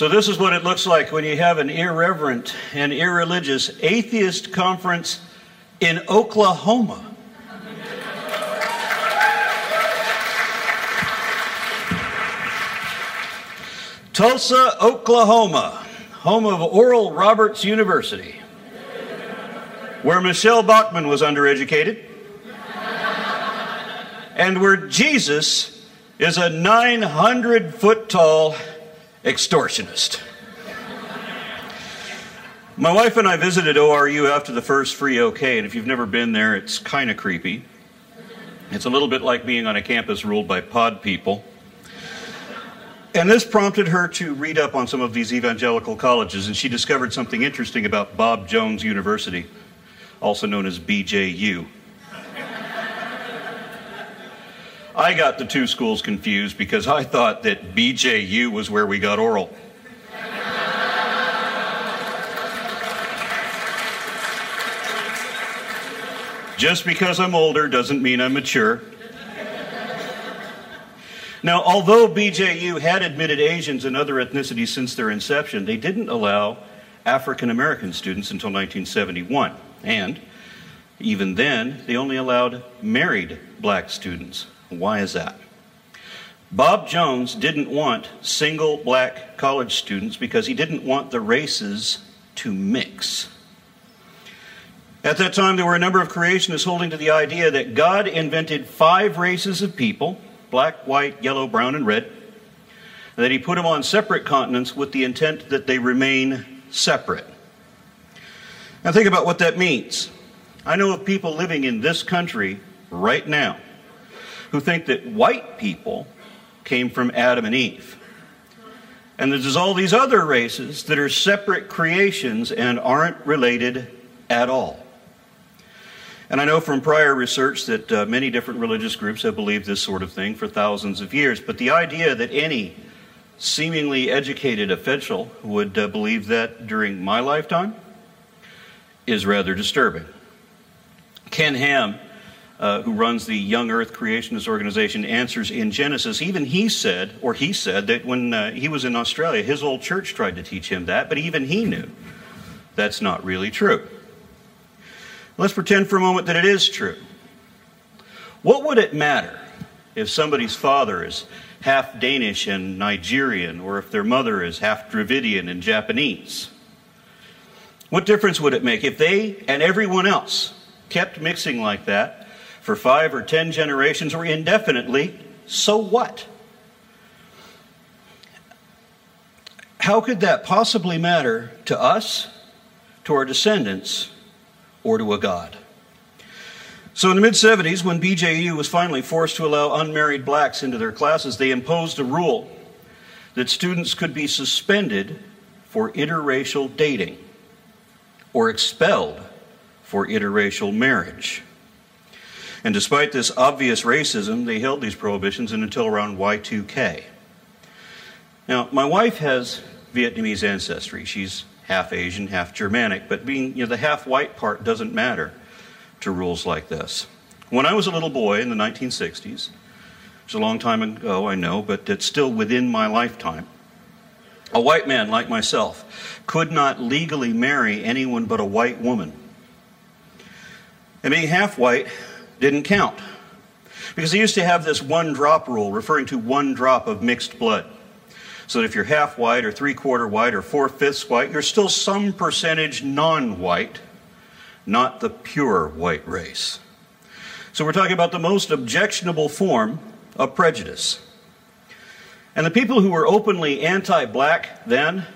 So, this is what it looks like when you have an irreverent and irreligious atheist conference in Oklahoma. Tulsa, Oklahoma, home of Oral Roberts University, where Michele Bachmann was undereducated, and where Jesus is a 900 foot tall extortionist. My wife and I visited ORU after the first free OK, and if you've never been there, it's kind of creepy. It's a little bit like being on a campus ruled by pod people. And this prompted her to read up on some of these evangelical colleges, and she discovered something interesting about Bob Jones University, also known as BJU. I got the two schools confused because I thought that BJU was where we got oral. Just because I'm older doesn't mean I'm mature. Now, although BJU had admitted Asians and other ethnicities since their inception, they didn't allow African American students until 1971. And even then, they only allowed married black students. Why is that? Bob Jones didn't want single black college students because he didn't want the races to mix. At that time, there were a number of creationists holding to the idea that God invented five races of people black, white, yellow, brown, and red and that he put them on separate continents with the intent that they remain separate. Now, think about what that means. I know of people living in this country right now who think that white people came from Adam and Eve. And there's all these other races that are separate creations and aren't related at all. And I know from prior research that uh, many different religious groups have believed this sort of thing for thousands of years. But the idea that any seemingly educated official would uh, believe that during my lifetime is rather disturbing. Ken Ham uh, who runs the Young Earth Creationist organization, Answers in Genesis. Even he said, or he said, that when uh, he was in Australia, his old church tried to teach him that, but even he knew that's not really true. Let's pretend for a moment that it is true. What would it matter if somebody's father is half Danish and Nigerian, or if their mother is half Dravidian and Japanese? What difference would it make if they and everyone else kept mixing like that for five or ten generations or indefinitely, so what? How could that possibly matter to us, to our descendants, or to a God? So, in the mid 70s, when BJU was finally forced to allow unmarried blacks into their classes, they imposed a rule that students could be suspended for interracial dating or expelled for interracial marriage. And despite this obvious racism, they held these prohibitions until around Y2K. Now, my wife has Vietnamese ancestry. She's half Asian, half Germanic, but being you know, the half white part doesn't matter to rules like this. When I was a little boy in the 1960s, it's a long time ago, I know, but it's still within my lifetime. A white man like myself could not legally marry anyone but a white woman. And being half white didn't count. Because they used to have this one drop rule referring to one drop of mixed blood. So that if you're half white or three quarter white or four fifths white, you're still some percentage non white, not the pure white race. So we're talking about the most objectionable form of prejudice. And the people who were openly anti black then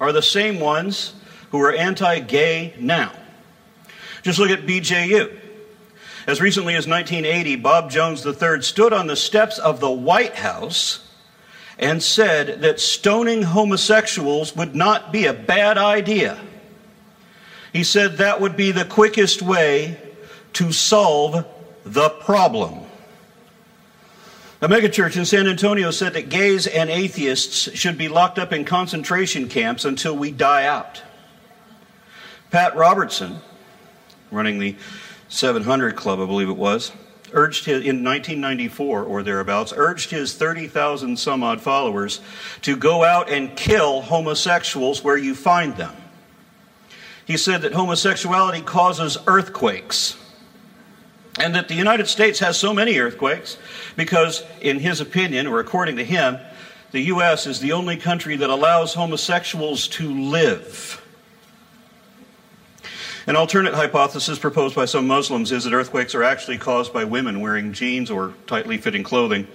are the same ones who are anti gay now. Just look at BJU. As recently as 1980, Bob Jones III stood on the steps of the White House and said that stoning homosexuals would not be a bad idea. He said that would be the quickest way to solve the problem. A megachurch in San Antonio said that gays and atheists should be locked up in concentration camps until we die out. Pat Robertson, running the 700 Club, I believe it was, urged his, in 1994 or thereabouts, urged his 30,000 some odd followers to go out and kill homosexuals where you find them. He said that homosexuality causes earthquakes. And that the United States has so many earthquakes because, in his opinion, or according to him, the U.S. is the only country that allows homosexuals to live. An alternate hypothesis proposed by some Muslims is that earthquakes are actually caused by women wearing jeans or tightly fitting clothing.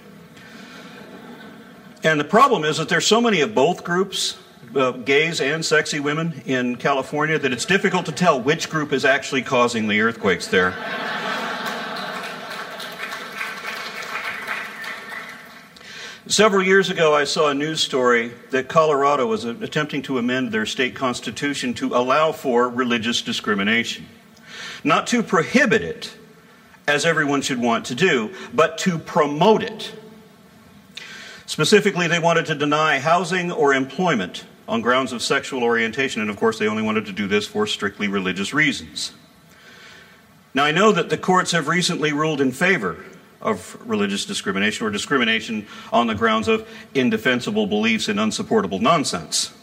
And the problem is that there's so many of both groups, uh, gays and sexy women in California, that it's difficult to tell which group is actually causing the earthquakes there. Several years ago, I saw a news story that Colorado was attempting to amend their state constitution to allow for religious discrimination. Not to prohibit it, as everyone should want to do, but to promote it. Specifically, they wanted to deny housing or employment on grounds of sexual orientation, and of course, they only wanted to do this for strictly religious reasons. Now, I know that the courts have recently ruled in favor of religious discrimination or discrimination on the grounds of indefensible beliefs and unsupportable nonsense.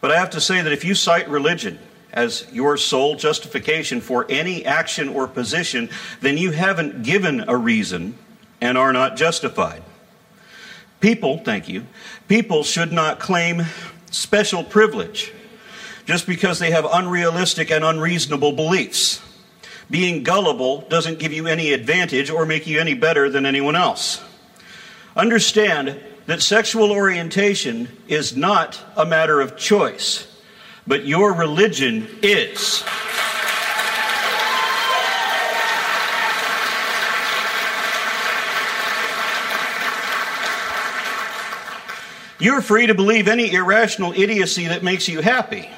But I have to say that if you cite religion as your sole justification for any action or position, then you haven't given a reason and are not justified. People, thank you, people should not claim special privilege just because they have unrealistic and unreasonable beliefs. Being gullible doesn't give you any advantage or make you any better than anyone else. Understand that sexual orientation is not a matter of choice, but your religion is. You're free to believe any irrational idiocy that makes you happy.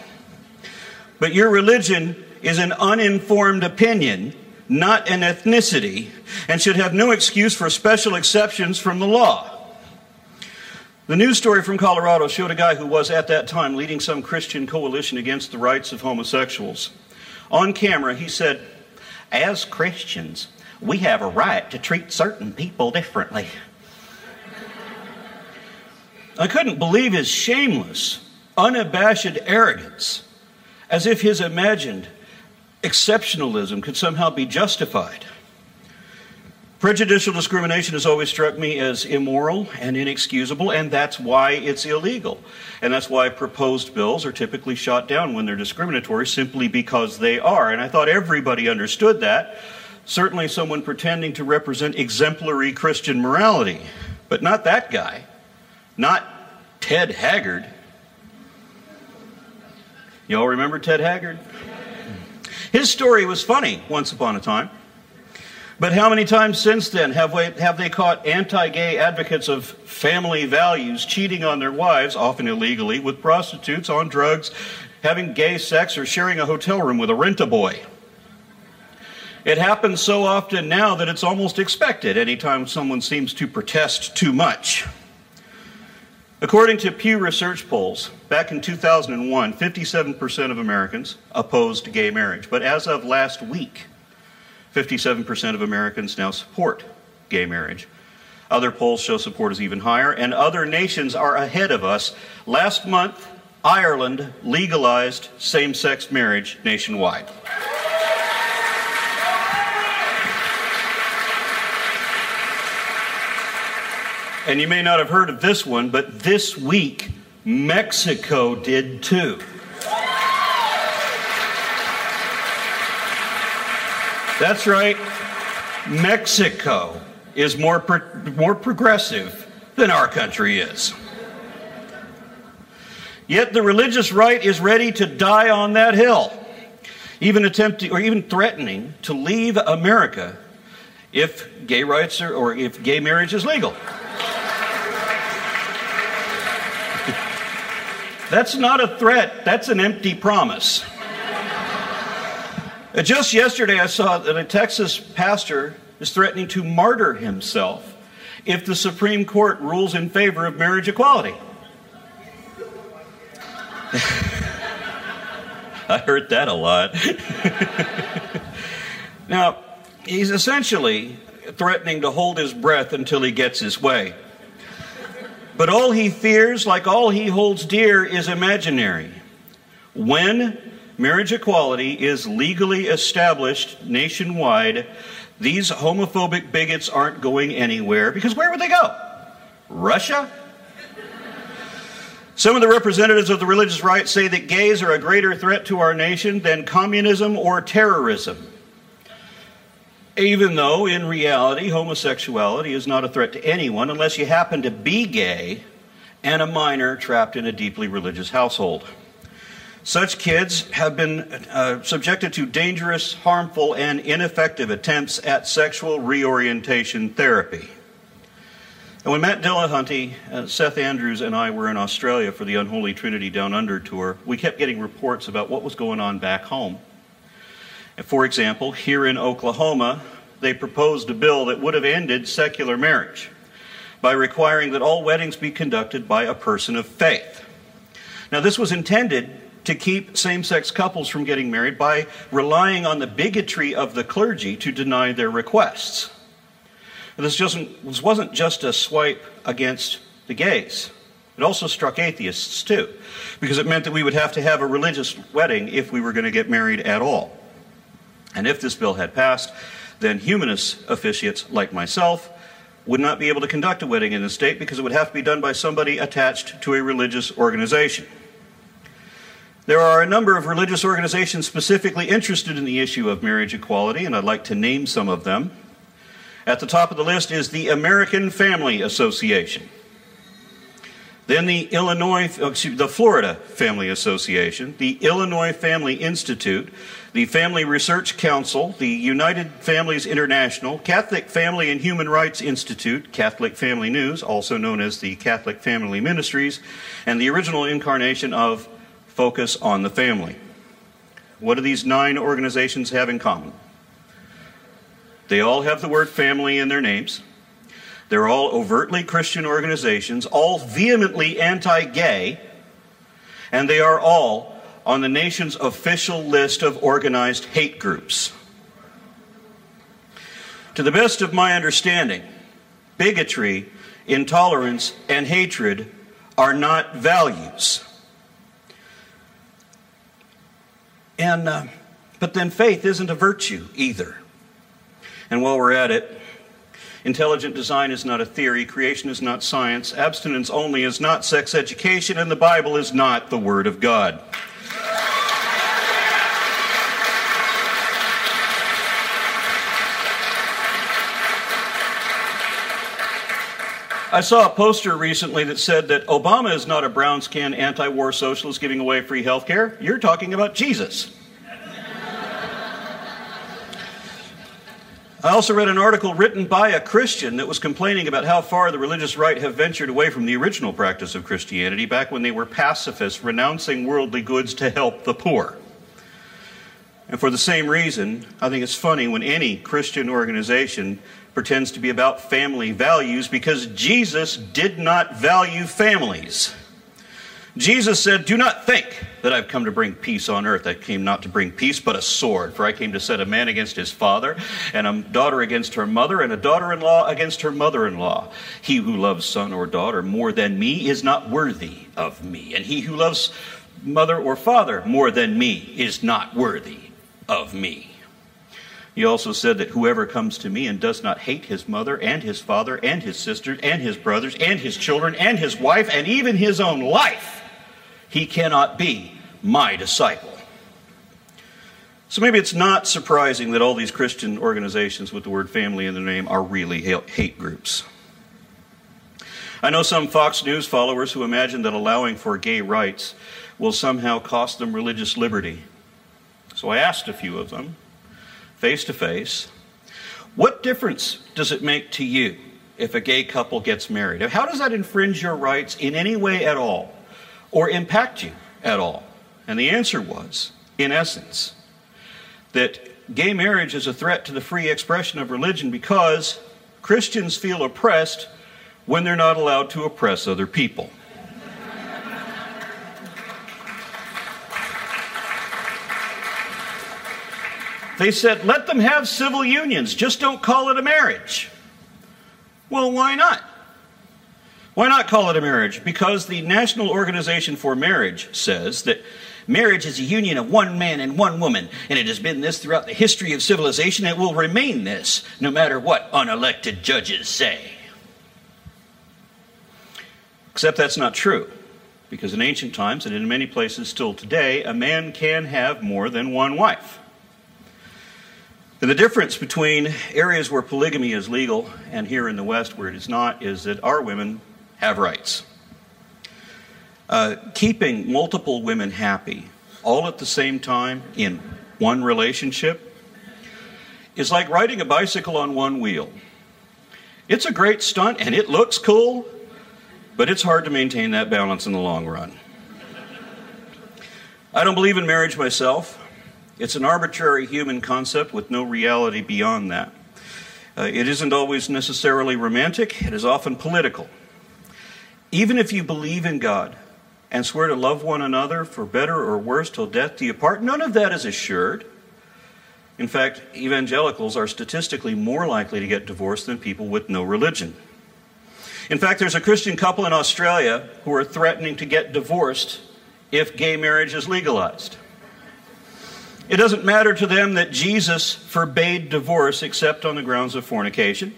But your religion is an uninformed opinion, not an ethnicity, and should have no excuse for special exceptions from the law. The news story from Colorado showed a guy who was at that time leading some Christian coalition against the rights of homosexuals. On camera, he said, As Christians, we have a right to treat certain people differently. I couldn't believe his shameless, unabashed arrogance, as if his imagined exceptionalism could somehow be justified. Prejudicial discrimination has always struck me as immoral and inexcusable, and that's why it's illegal. And that's why proposed bills are typically shot down when they're discriminatory simply because they are. And I thought everybody understood that. Certainly, someone pretending to represent exemplary Christian morality. But not that guy. Not Ted Haggard. Y'all remember Ted Haggard? His story was funny once upon a time. But how many times since then have, we, have they caught anti gay advocates of family values cheating on their wives, often illegally, with prostitutes, on drugs, having gay sex, or sharing a hotel room with a rent a boy? It happens so often now that it's almost expected anytime someone seems to protest too much. According to Pew Research polls, back in 2001, 57% of Americans opposed gay marriage. But as of last week, 57% of Americans now support gay marriage. Other polls show support is even higher, and other nations are ahead of us. Last month, Ireland legalized same sex marriage nationwide. And you may not have heard of this one, but this week, Mexico did too. That's right. Mexico is more, pro- more progressive than our country is. Yet the religious right is ready to die on that hill, even attempting or even threatening to leave America if gay rights are, or if gay marriage is legal. That's not a threat, that's an empty promise. Uh, just yesterday, I saw that a Texas pastor is threatening to martyr himself if the Supreme Court rules in favor of marriage equality. I heard that a lot. now, He's essentially threatening to hold his breath until he gets his way. But all he fears, like all he holds dear, is imaginary. When marriage equality is legally established nationwide, these homophobic bigots aren't going anywhere because where would they go? Russia? Some of the representatives of the religious right say that gays are a greater threat to our nation than communism or terrorism. Even though, in reality, homosexuality is not a threat to anyone unless you happen to be gay and a minor trapped in a deeply religious household. Such kids have been uh, subjected to dangerous, harmful, and ineffective attempts at sexual reorientation therapy. And when Matt Dillahunty, uh, Seth Andrews, and I were in Australia for the Unholy Trinity Down Under tour, we kept getting reports about what was going on back home. For example, here in Oklahoma, they proposed a bill that would have ended secular marriage by requiring that all weddings be conducted by a person of faith. Now, this was intended to keep same sex couples from getting married by relying on the bigotry of the clergy to deny their requests. This, this wasn't just a swipe against the gays. It also struck atheists too, because it meant that we would have to have a religious wedding if we were going to get married at all. And if this bill had passed, then humanist officiates like myself would not be able to conduct a wedding in the state because it would have to be done by somebody attached to a religious organization. There are a number of religious organizations specifically interested in the issue of marriage equality, and I'd like to name some of them. At the top of the list is the American Family Association. Then the Illinois, oh, excuse, the Florida Family Association, the Illinois Family Institute, the Family Research Council, the United Families International, Catholic Family and Human Rights Institute, Catholic Family News, also known as the Catholic Family Ministries, and the original incarnation of Focus on the Family. What do these nine organizations have in common? They all have the word family in their names. They're all overtly Christian organizations, all vehemently anti gay, and they are all on the nation's official list of organized hate groups. To the best of my understanding, bigotry, intolerance, and hatred are not values. And, uh, but then faith isn't a virtue either. And while we're at it, intelligent design is not a theory, creation is not science, abstinence only is not sex education, and the Bible is not the Word of God. I saw a poster recently that said that Obama is not a brown skinned anti war socialist giving away free health care. You're talking about Jesus. I also read an article written by a Christian that was complaining about how far the religious right have ventured away from the original practice of Christianity back when they were pacifists, renouncing worldly goods to help the poor. And for the same reason, I think it's funny when any Christian organization pretends to be about family values because Jesus did not value families. Jesus said, Do not think that I've come to bring peace on earth. I came not to bring peace, but a sword. For I came to set a man against his father, and a daughter against her mother, and a daughter in law against her mother in law. He who loves son or daughter more than me is not worthy of me. And he who loves mother or father more than me is not worthy of me. He also said that whoever comes to me and does not hate his mother and his father and his sisters and his brothers and his children and his wife and even his own life, he cannot be my disciple. So maybe it's not surprising that all these Christian organizations with the word family in their name are really hate groups. I know some Fox News followers who imagine that allowing for gay rights will somehow cost them religious liberty. So I asked a few of them face to face. What difference does it make to you if a gay couple gets married? How does that infringe your rights in any way at all or impact you at all? And the answer was, in essence, that gay marriage is a threat to the free expression of religion because Christians feel oppressed when they're not allowed to oppress other people. They said, let them have civil unions, just don't call it a marriage. Well, why not? Why not call it a marriage? Because the National Organization for Marriage says that marriage is a union of one man and one woman, and it has been this throughout the history of civilization. It will remain this, no matter what unelected judges say. Except that's not true, because in ancient times, and in many places still today, a man can have more than one wife. The difference between areas where polygamy is legal and here in the West where it is not is that our women have rights. Uh, keeping multiple women happy all at the same time in one relationship is like riding a bicycle on one wheel. It's a great stunt and it looks cool, but it's hard to maintain that balance in the long run. I don't believe in marriage myself. It's an arbitrary human concept with no reality beyond that. Uh, it isn't always necessarily romantic, it is often political. Even if you believe in God and swear to love one another for better or worse till death do you part, none of that is assured. In fact, evangelicals are statistically more likely to get divorced than people with no religion. In fact, there's a Christian couple in Australia who are threatening to get divorced if gay marriage is legalized. It doesn't matter to them that Jesus forbade divorce except on the grounds of fornication,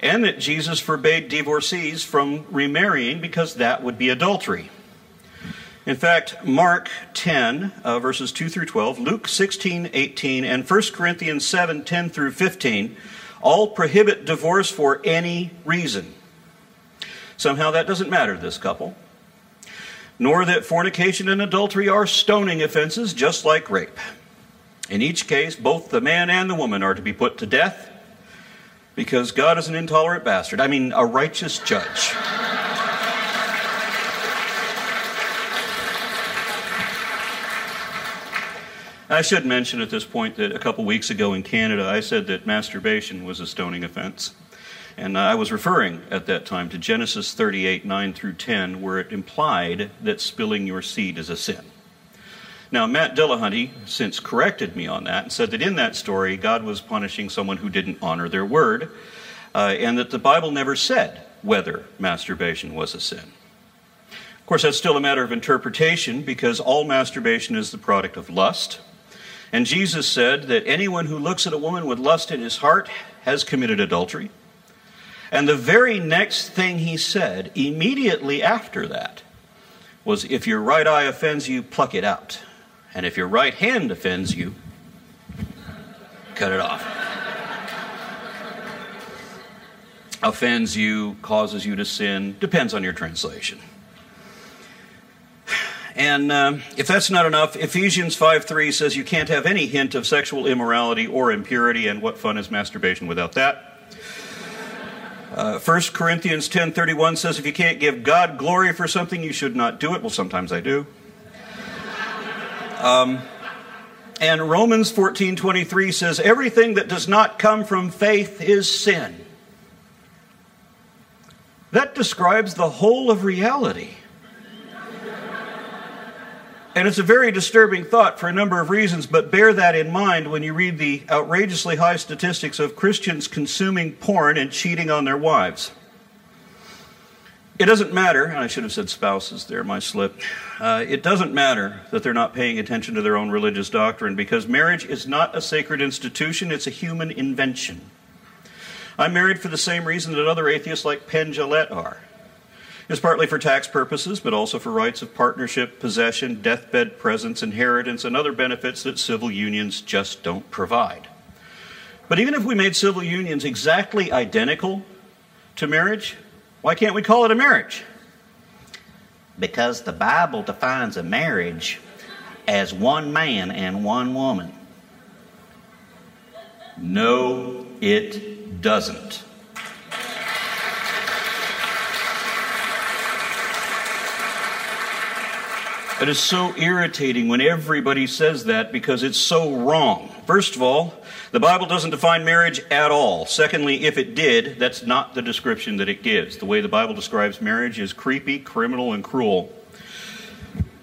and that Jesus forbade divorcees from remarrying because that would be adultery. In fact, Mark 10, uh, verses 2 through 12, Luke 16, 18, and 1 Corinthians 7, 10 through 15 all prohibit divorce for any reason. Somehow that doesn't matter to this couple nor that fornication and adultery are stoning offenses, just like rape. In each case, both the man and the woman are to be put to death because God is an intolerant bastard. I mean, a righteous judge. I should mention at this point that a couple weeks ago in Canada, I said that masturbation was a stoning offense. And I was referring at that time to Genesis 38, 9 through 10, where it implied that spilling your seed is a sin. Now, Matt Dillahunty since corrected me on that and said that in that story, God was punishing someone who didn't honor their word, uh, and that the Bible never said whether masturbation was a sin. Of course, that's still a matter of interpretation because all masturbation is the product of lust. And Jesus said that anyone who looks at a woman with lust in his heart has committed adultery. And the very next thing he said, immediately after that, was if your right eye offends you, pluck it out. And if your right hand offends you, cut it off. offends you, causes you to sin, depends on your translation. And uh, if that's not enough, Ephesians 5 3 says you can't have any hint of sexual immorality or impurity, and what fun is masturbation without that? Uh, 1 Corinthians 10:31 says if you can't give God glory for something, you should not do it. Well, sometimes I do. Um, and Romans 14:23 says everything that does not come from faith is sin. That describes the whole of reality. And it's a very disturbing thought for a number of reasons, but bear that in mind when you read the outrageously high statistics of Christians consuming porn and cheating on their wives. It doesn't matter, I should have said spouses there, my slip. Uh, it doesn't matter that they're not paying attention to their own religious doctrine because marriage is not a sacred institution, it's a human invention. I'm married for the same reason that other atheists like Penn Jillette are. It's partly for tax purposes, but also for rights of partnership, possession, deathbed presence, inheritance, and other benefits that civil unions just don't provide. But even if we made civil unions exactly identical to marriage, why can't we call it a marriage? Because the Bible defines a marriage as one man and one woman. No, it doesn't. It is so irritating when everybody says that because it's so wrong. First of all, the Bible doesn't define marriage at all. Secondly, if it did, that's not the description that it gives. The way the Bible describes marriage is creepy, criminal, and cruel.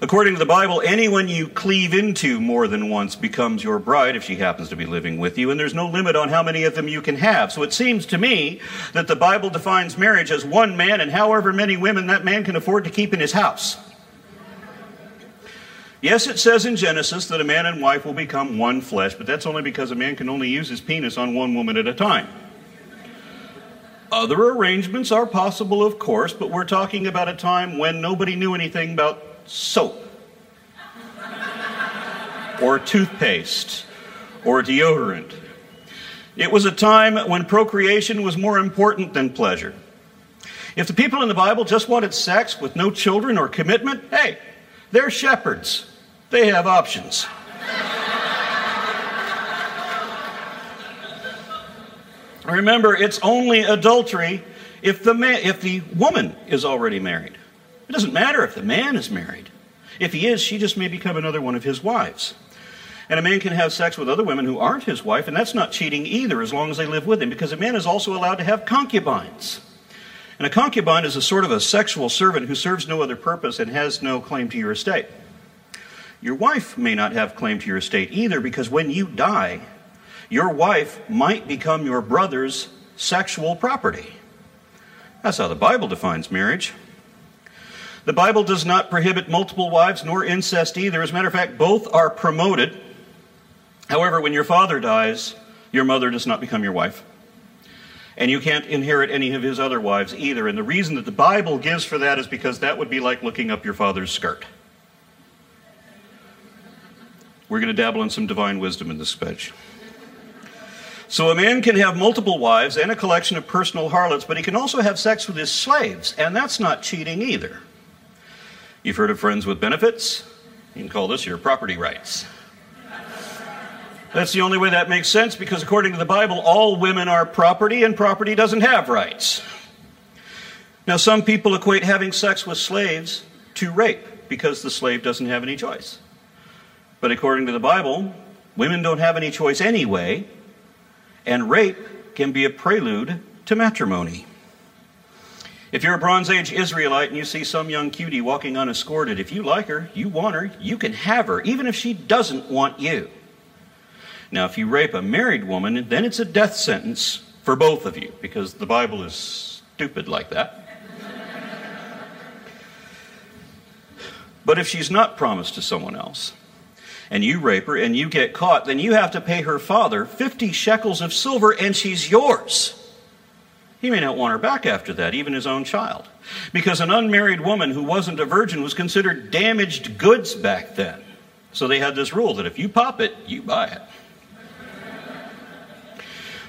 According to the Bible, anyone you cleave into more than once becomes your bride if she happens to be living with you, and there's no limit on how many of them you can have. So it seems to me that the Bible defines marriage as one man and however many women that man can afford to keep in his house. Yes, it says in Genesis that a man and wife will become one flesh, but that's only because a man can only use his penis on one woman at a time. Other arrangements are possible, of course, but we're talking about a time when nobody knew anything about soap or toothpaste or deodorant. It was a time when procreation was more important than pleasure. If the people in the Bible just wanted sex with no children or commitment, hey, they're shepherds. They have options. Remember, it's only adultery if the, man, if the woman is already married. It doesn't matter if the man is married. If he is, she just may become another one of his wives. And a man can have sex with other women who aren't his wife, and that's not cheating either as long as they live with him, because a man is also allowed to have concubines. And a concubine is a sort of a sexual servant who serves no other purpose and has no claim to your estate. Your wife may not have claim to your estate either, because when you die, your wife might become your brother's sexual property. That's how the Bible defines marriage. The Bible does not prohibit multiple wives nor incest either. As a matter of fact, both are promoted. However, when your father dies, your mother does not become your wife. And you can't inherit any of his other wives either. And the reason that the Bible gives for that is because that would be like looking up your father's skirt. We're going to dabble in some divine wisdom in this speech. So a man can have multiple wives and a collection of personal harlots, but he can also have sex with his slaves, and that's not cheating either. You've heard of friends with benefits? You can call this your property rights. That's the only way that makes sense because, according to the Bible, all women are property and property doesn't have rights. Now, some people equate having sex with slaves to rape because the slave doesn't have any choice. But according to the Bible, women don't have any choice anyway, and rape can be a prelude to matrimony. If you're a Bronze Age Israelite and you see some young cutie walking unescorted, if you like her, you want her, you can have her, even if she doesn't want you. Now, if you rape a married woman, then it's a death sentence for both of you, because the Bible is stupid like that. but if she's not promised to someone else, and you rape her and you get caught, then you have to pay her father 50 shekels of silver and she's yours. He may not want her back after that, even his own child. Because an unmarried woman who wasn't a virgin was considered damaged goods back then. So they had this rule that if you pop it, you buy it.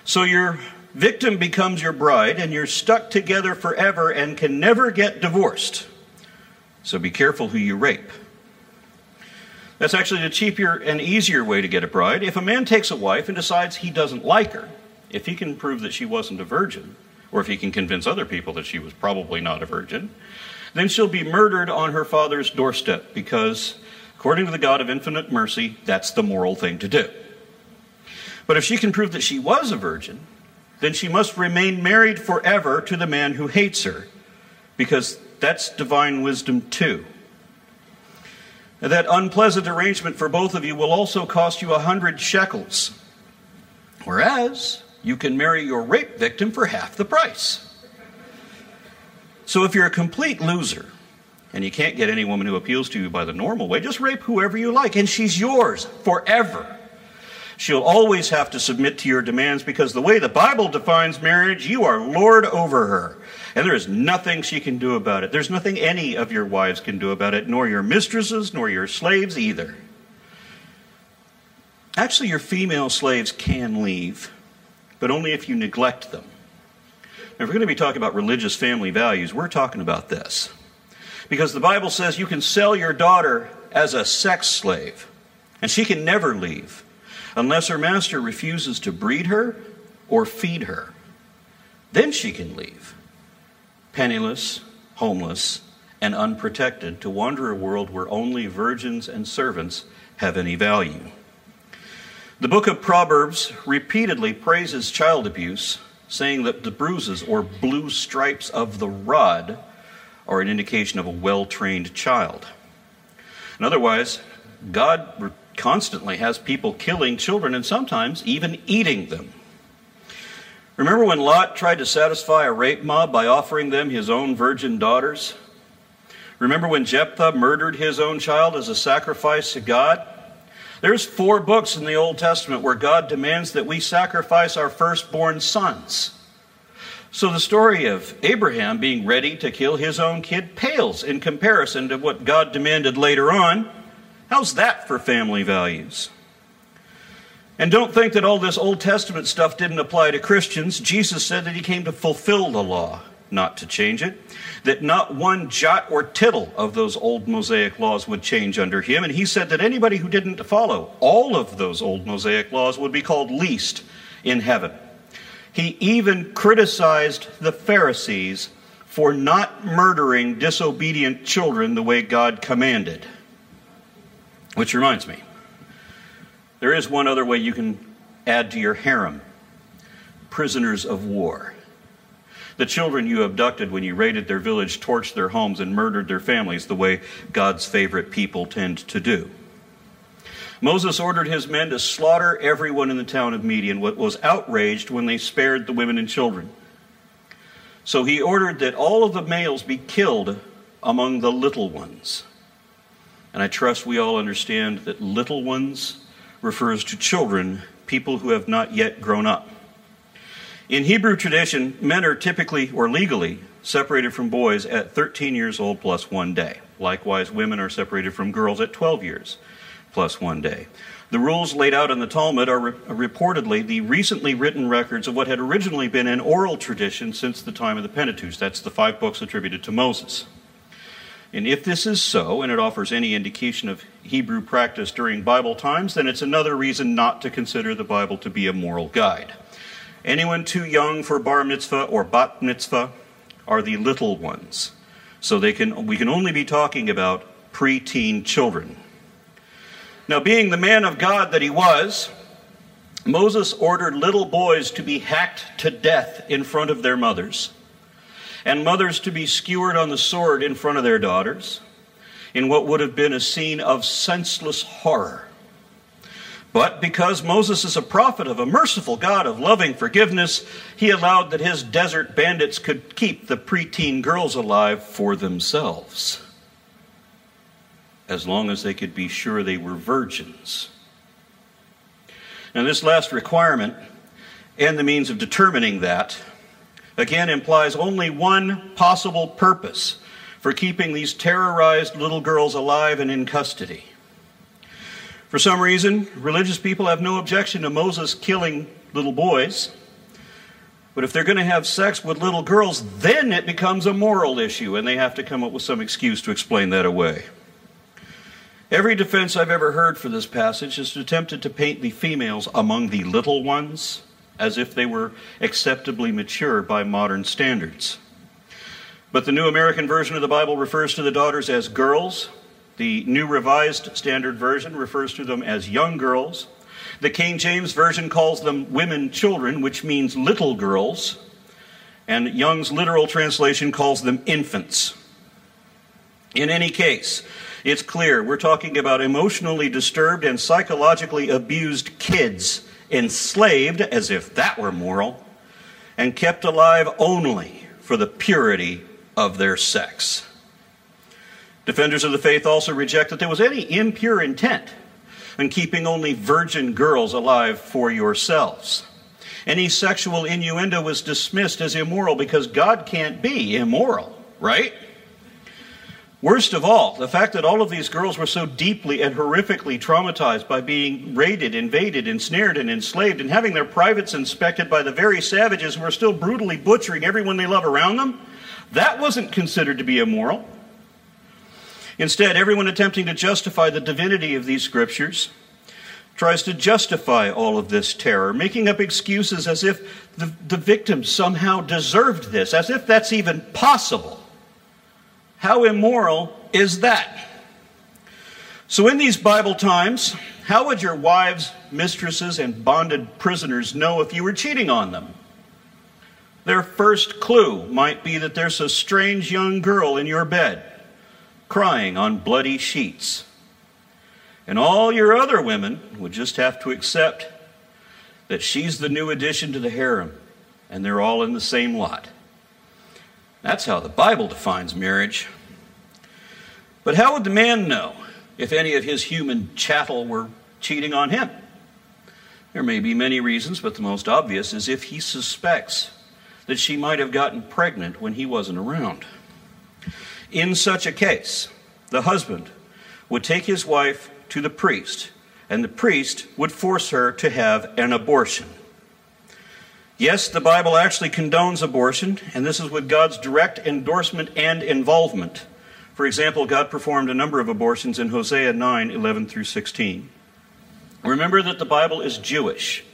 So your victim becomes your bride, and you're stuck together forever and can never get divorced. So be careful who you rape. That's actually the cheaper and easier way to get a bride. If a man takes a wife and decides he doesn't like her, if he can prove that she wasn't a virgin, or if he can convince other people that she was probably not a virgin, then she'll be murdered on her father's doorstep because, according to the God of infinite mercy, that's the moral thing to do. But if she can prove that she was a virgin, then she must remain married forever to the man who hates her because that's divine wisdom too. that unpleasant arrangement for both of you will also cost you a hundred shekels. Whereas, you can marry your rape victim for half the price. So if you're a complete loser and you can't get any woman who appeals to you by the normal way, just rape whoever you like, and she's yours forever. She'll always have to submit to your demands because the way the Bible defines marriage, you are Lord over her. And there is nothing she can do about it. There's nothing any of your wives can do about it, nor your mistresses, nor your slaves either. Actually, your female slaves can leave but only if you neglect them. Now, if we're going to be talking about religious family values, we're talking about this. Because the Bible says you can sell your daughter as a sex slave, and she can never leave unless her master refuses to breed her or feed her. Then she can leave, penniless, homeless, and unprotected, to wander a world where only virgins and servants have any value. The book of Proverbs repeatedly praises child abuse, saying that the bruises or blue stripes of the rod are an indication of a well trained child. And otherwise, God constantly has people killing children and sometimes even eating them. Remember when Lot tried to satisfy a rape mob by offering them his own virgin daughters? Remember when Jephthah murdered his own child as a sacrifice to God? There's four books in the Old Testament where God demands that we sacrifice our firstborn sons. So the story of Abraham being ready to kill his own kid pales in comparison to what God demanded later on. How's that for family values? And don't think that all this Old Testament stuff didn't apply to Christians. Jesus said that he came to fulfill the law, not to change it. That not one jot or tittle of those old Mosaic laws would change under him. And he said that anybody who didn't follow all of those old Mosaic laws would be called least in heaven. He even criticized the Pharisees for not murdering disobedient children the way God commanded. Which reminds me, there is one other way you can add to your harem prisoners of war. The children you abducted when you raided their village, torched their homes, and murdered their families the way God's favorite people tend to do. Moses ordered his men to slaughter everyone in the town of Midian, What was outraged when they spared the women and children. So he ordered that all of the males be killed among the little ones. And I trust we all understand that little ones refers to children, people who have not yet grown up. In Hebrew tradition, men are typically or legally separated from boys at 13 years old plus one day. Likewise, women are separated from girls at 12 years plus one day. The rules laid out in the Talmud are re- reportedly the recently written records of what had originally been an oral tradition since the time of the Pentateuch. That's the five books attributed to Moses. And if this is so, and it offers any indication of Hebrew practice during Bible times, then it's another reason not to consider the Bible to be a moral guide. Anyone too young for bar mitzvah or bat mitzvah are the little ones. So they can, we can only be talking about preteen children. Now, being the man of God that he was, Moses ordered little boys to be hacked to death in front of their mothers and mothers to be skewered on the sword in front of their daughters, in what would have been a scene of senseless horror. But because Moses is a prophet of a merciful God of loving forgiveness, he allowed that his desert bandits could keep the preteen girls alive for themselves, as long as they could be sure they were virgins. Now, this last requirement and the means of determining that again implies only one possible purpose for keeping these terrorized little girls alive and in custody. For some reason, religious people have no objection to Moses killing little boys. But if they're going to have sex with little girls, then it becomes a moral issue, and they have to come up with some excuse to explain that away. Every defense I've ever heard for this passage has attempted to paint the females among the little ones as if they were acceptably mature by modern standards. But the New American Version of the Bible refers to the daughters as girls. The New Revised Standard Version refers to them as young girls. The King James Version calls them women children, which means little girls. And Young's literal translation calls them infants. In any case, it's clear we're talking about emotionally disturbed and psychologically abused kids enslaved as if that were moral, and kept alive only for the purity of their sex. Defenders of the faith also reject that there was any impure intent in keeping only virgin girls alive for yourselves. Any sexual innuendo was dismissed as immoral because God can't be immoral, right? Worst of all, the fact that all of these girls were so deeply and horrifically traumatized by being raided, invaded, ensnared, and enslaved, and having their privates inspected by the very savages who are still brutally butchering everyone they love around them, that wasn't considered to be immoral. Instead, everyone attempting to justify the divinity of these scriptures tries to justify all of this terror, making up excuses as if the, the victims somehow deserved this, as if that's even possible. How immoral is that? So, in these Bible times, how would your wives, mistresses, and bonded prisoners know if you were cheating on them? Their first clue might be that there's a strange young girl in your bed, crying on bloody sheets, And all your other women would just have to accept that she's the new addition to the harem, and they're all in the same lot. That's how the Bible defines marriage. But how would the man know if any of his human chattel were cheating on him? There may be many reasons, but the most obvious is if he suspects that she might have gotten pregnant when he wasn't around. In such a case, the husband would take his wife to the priest, and the priest would force her to have an abortion. Yes, the Bible actually condones abortion, and this is with God's direct endorsement and involvement. For example, God performed a number of abortions in Hosea 9 11 through 16. Remember that the Bible is Jewish,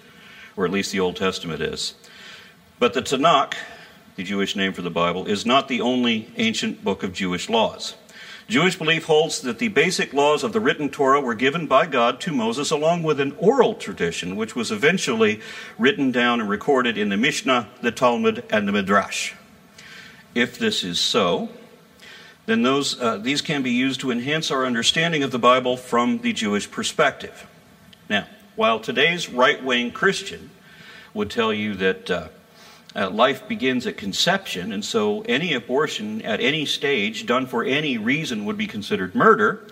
or at least the Old Testament is. But the Tanakh, the Jewish name for the Bible, is not the only ancient book of Jewish laws. Jewish belief holds that the basic laws of the written Torah were given by God to Moses along with an oral tradition, which was eventually written down and recorded in the Mishnah, the Talmud, and the Midrash. If this is so, then those, uh, these can be used to enhance our understanding of the Bible from the Jewish perspective. Now, while today's right wing Christian would tell you that uh, uh, life begins at conception, and so any abortion at any stage done for any reason would be considered murder,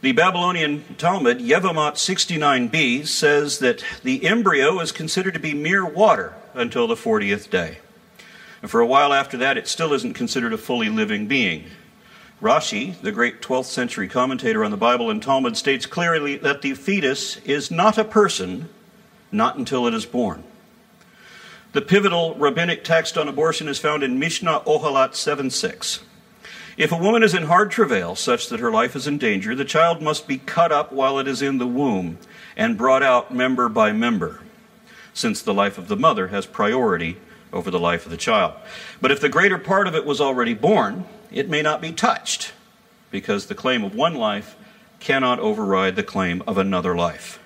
the Babylonian Talmud, Yevamot 69b, says that the embryo is considered to be mere water until the 40th day. And for a while after that, it still isn't considered a fully living being. Rashi, the great 12th century commentator on the Bible and Talmud, states clearly that the fetus is not a person not until it is born. The pivotal rabbinic text on abortion is found in Mishnah Ohalot 7:6. If a woman is in hard travail, such that her life is in danger, the child must be cut up while it is in the womb and brought out member by member, since the life of the mother has priority over the life of the child. But if the greater part of it was already born, it may not be touched, because the claim of one life cannot override the claim of another life.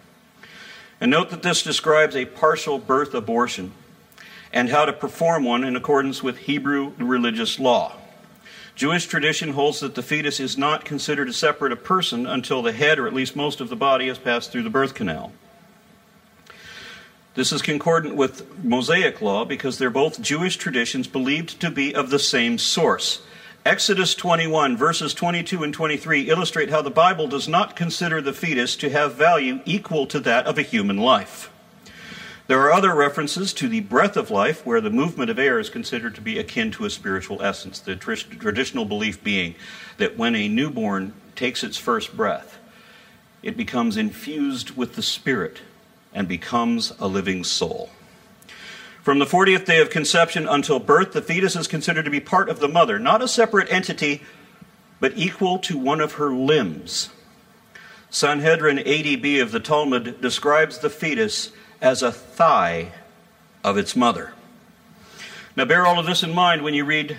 And note that this describes a partial birth abortion and how to perform one in accordance with Hebrew religious law. Jewish tradition holds that the fetus is not considered a separate a person until the head, or at least most of the body, has passed through the birth canal. This is concordant with Mosaic law because they're both Jewish traditions believed to be of the same source. Exodus 21, verses 22 and 23 illustrate how the Bible does not consider the fetus to have value equal to that of a human life. There are other references to the breath of life where the movement of air is considered to be akin to a spiritual essence, the tr- traditional belief being that when a newborn takes its first breath, it becomes infused with the Spirit and becomes a living soul. From the 40th day of conception until birth, the fetus is considered to be part of the mother, not a separate entity, but equal to one of her limbs. Sanhedrin 80b of the Talmud describes the fetus as a thigh of its mother. Now, bear all of this in mind when you read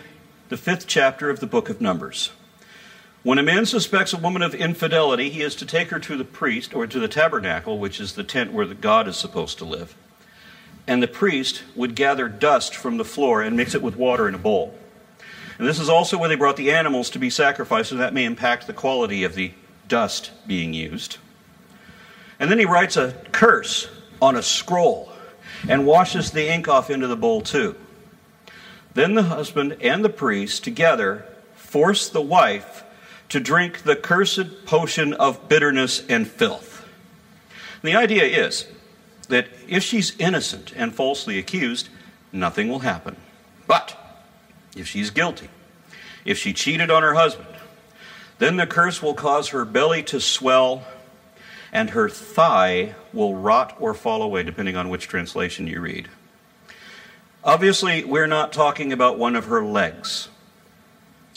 the fifth chapter of the book of Numbers. When a man suspects a woman of infidelity, he is to take her to the priest or to the tabernacle, which is the tent where the God is supposed to live and the priest would gather dust from the floor and mix it with water in a bowl. And this is also where they brought the animals to be sacrificed, so that may impact the quality of the dust being used. And then he writes a curse on a scroll and washes the ink off into the bowl too. Then the husband and the priest together force the wife to drink the cursed potion of bitterness and filth. And the idea is that if she's innocent and falsely accused, nothing will happen. But if she's guilty, if she cheated on her husband, then the curse will cause her belly to swell and her thigh will rot or fall away, depending on which translation you read. Obviously, we're not talking about one of her legs.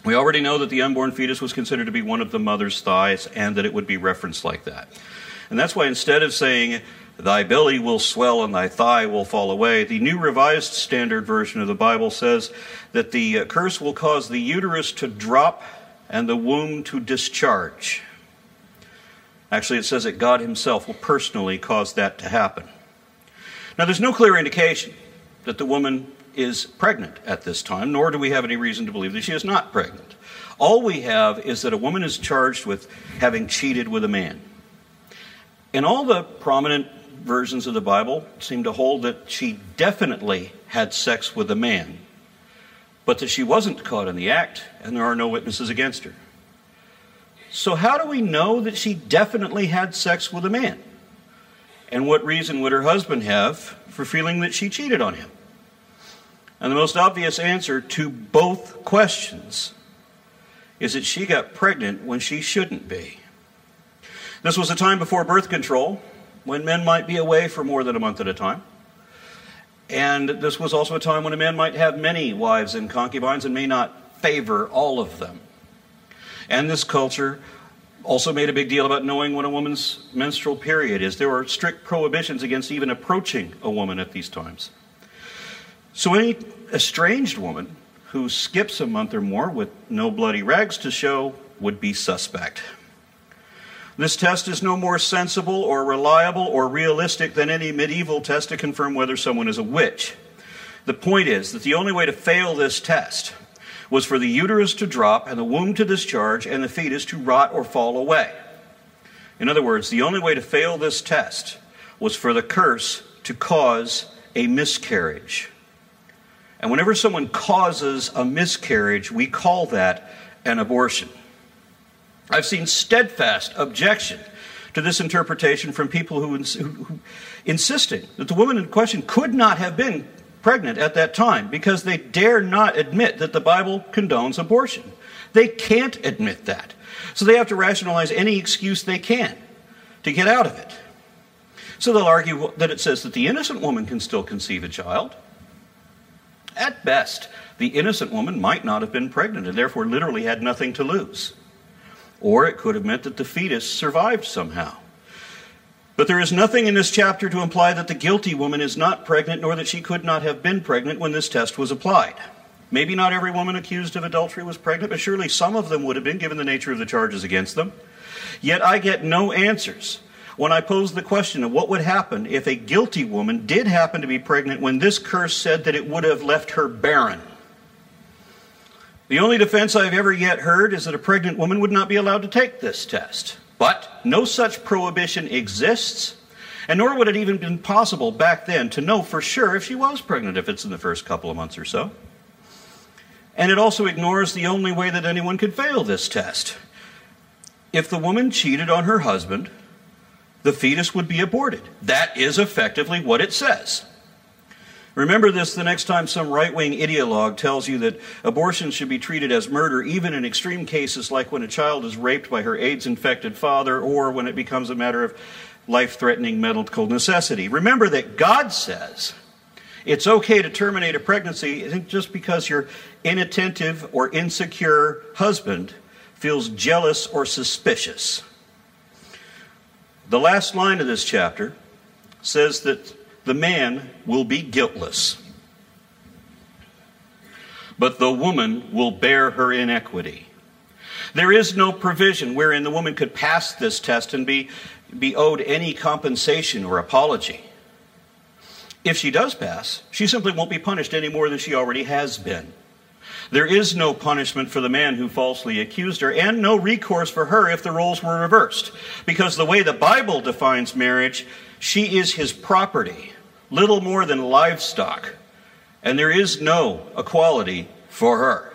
We already know that the unborn fetus was considered to be one of the mother's thighs and that it would be referenced like that. And that's why instead of saying Thy belly will swell and thy thigh will fall away. The New Revised Standard Version of the Bible says that the curse will cause the uterus to drop and the womb to discharge. Actually, it says that God Himself will personally cause that to happen. Now, there's no clear indication that the woman is pregnant at this time, nor do we have any reason to believe that she is not pregnant. All we have is that a woman is charged with having cheated with a man. And all the prominent versions of the Bible seem to hold that she definitely had sex with a man, but that she wasn't caught in the act and there are no witnesses against her. So, how do we know that she definitely had sex with a man? And what reason would her husband have for feeling that she cheated on him? And the most obvious answer to both questions is that she got pregnant when she shouldn't be. This was a time before birth control, when men might be away for more than a month at a time. And this was also a time when a man might have many wives and concubines and may not favor all of them. And this culture also made a big deal about knowing when a woman's menstrual period is. There were strict prohibitions against even approaching a woman at these times. So, any estranged woman who skips a month or more with no bloody rags to show would be suspect. This test is no more sensible or reliable or realistic than any medieval test to confirm whether someone is a witch. The point is that the only way to fail this test was for the uterus to drop and the womb to discharge and the fetus to rot or fall away. In other words, the only way to fail this test was for the curse to cause a miscarriage. And whenever someone causes a miscarriage, we call that an abortion. I've seen steadfast objection to this interpretation from people who, who, who insisting that the woman in question could not have been pregnant at that time because they dare not admit that the Bible condones abortion. They can't admit that. So they have to rationalize any excuse they can to get out of it. So they'll argue that it says that the innocent woman can still conceive a child. At best, the innocent woman might not have been pregnant and therefore literally had nothing to lose. Or it could have meant that the fetus survived somehow. But there is nothing in this chapter to imply that the guilty woman is not pregnant, nor that she could not have been pregnant when this test was applied. Maybe not every woman accused of adultery was pregnant, but surely some of them would have been, given the nature of the charges against them. Yet I get no answers when I pose the question of what would happen if a guilty woman did happen to be pregnant when this curse said that it would have left her barren. The only defense I've ever yet heard is that a pregnant woman would not be allowed to take this test. But no such prohibition exists, and nor would it even been possible back then to know for sure if she was pregnant if it's in the first couple of months or so. And it also ignores the only way that anyone could fail this test. If the woman cheated on her husband, the fetus would be aborted. That is effectively what it says. Remember this the next time some right wing ideologue tells you that abortion should be treated as murder, even in extreme cases like when a child is raped by her AIDS infected father or when it becomes a matter of life threatening medical necessity. Remember that God says it's okay to terminate a pregnancy just because your inattentive or insecure husband feels jealous or suspicious. The last line of this chapter says that the man will be guiltless, but the woman will bear her inequity. There is no provision wherein the woman could pass this test and be, be owed any compensation or apology. If she does pass, she simply won't be punished any more than she already has been. There is no punishment for the man who falsely accused her, and no recourse for her if the roles were reversed. Because the way the Bible defines marriage, she is his property little more than livestock, and there is no equality for her.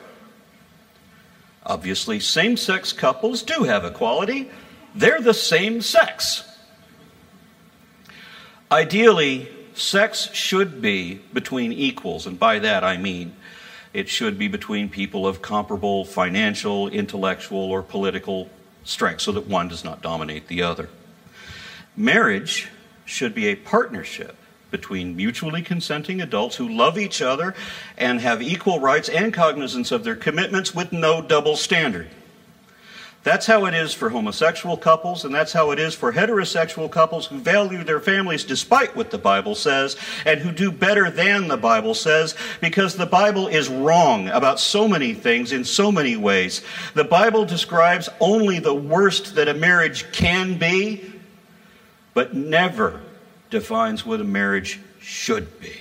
Obviously, same sex couples do have equality, they're the same sex. Ideally, sex should be between equals, and by that I mean it should be between people of comparable financial, intellectual, or political strength so that one does not dominate the other. Marriage should be a partnership between mutually consenting adults who love each other and have equal rights and cognizance of their commitments with no double standard. That's how it is for homosexual couples, and that's how it is for heterosexual couples who value their families despite what the Bible says, and who do better than the Bible says, because the Bible is wrong about so many things in so many ways. The Bible describes only the worst that a marriage can be, but never defines what a marriage should be.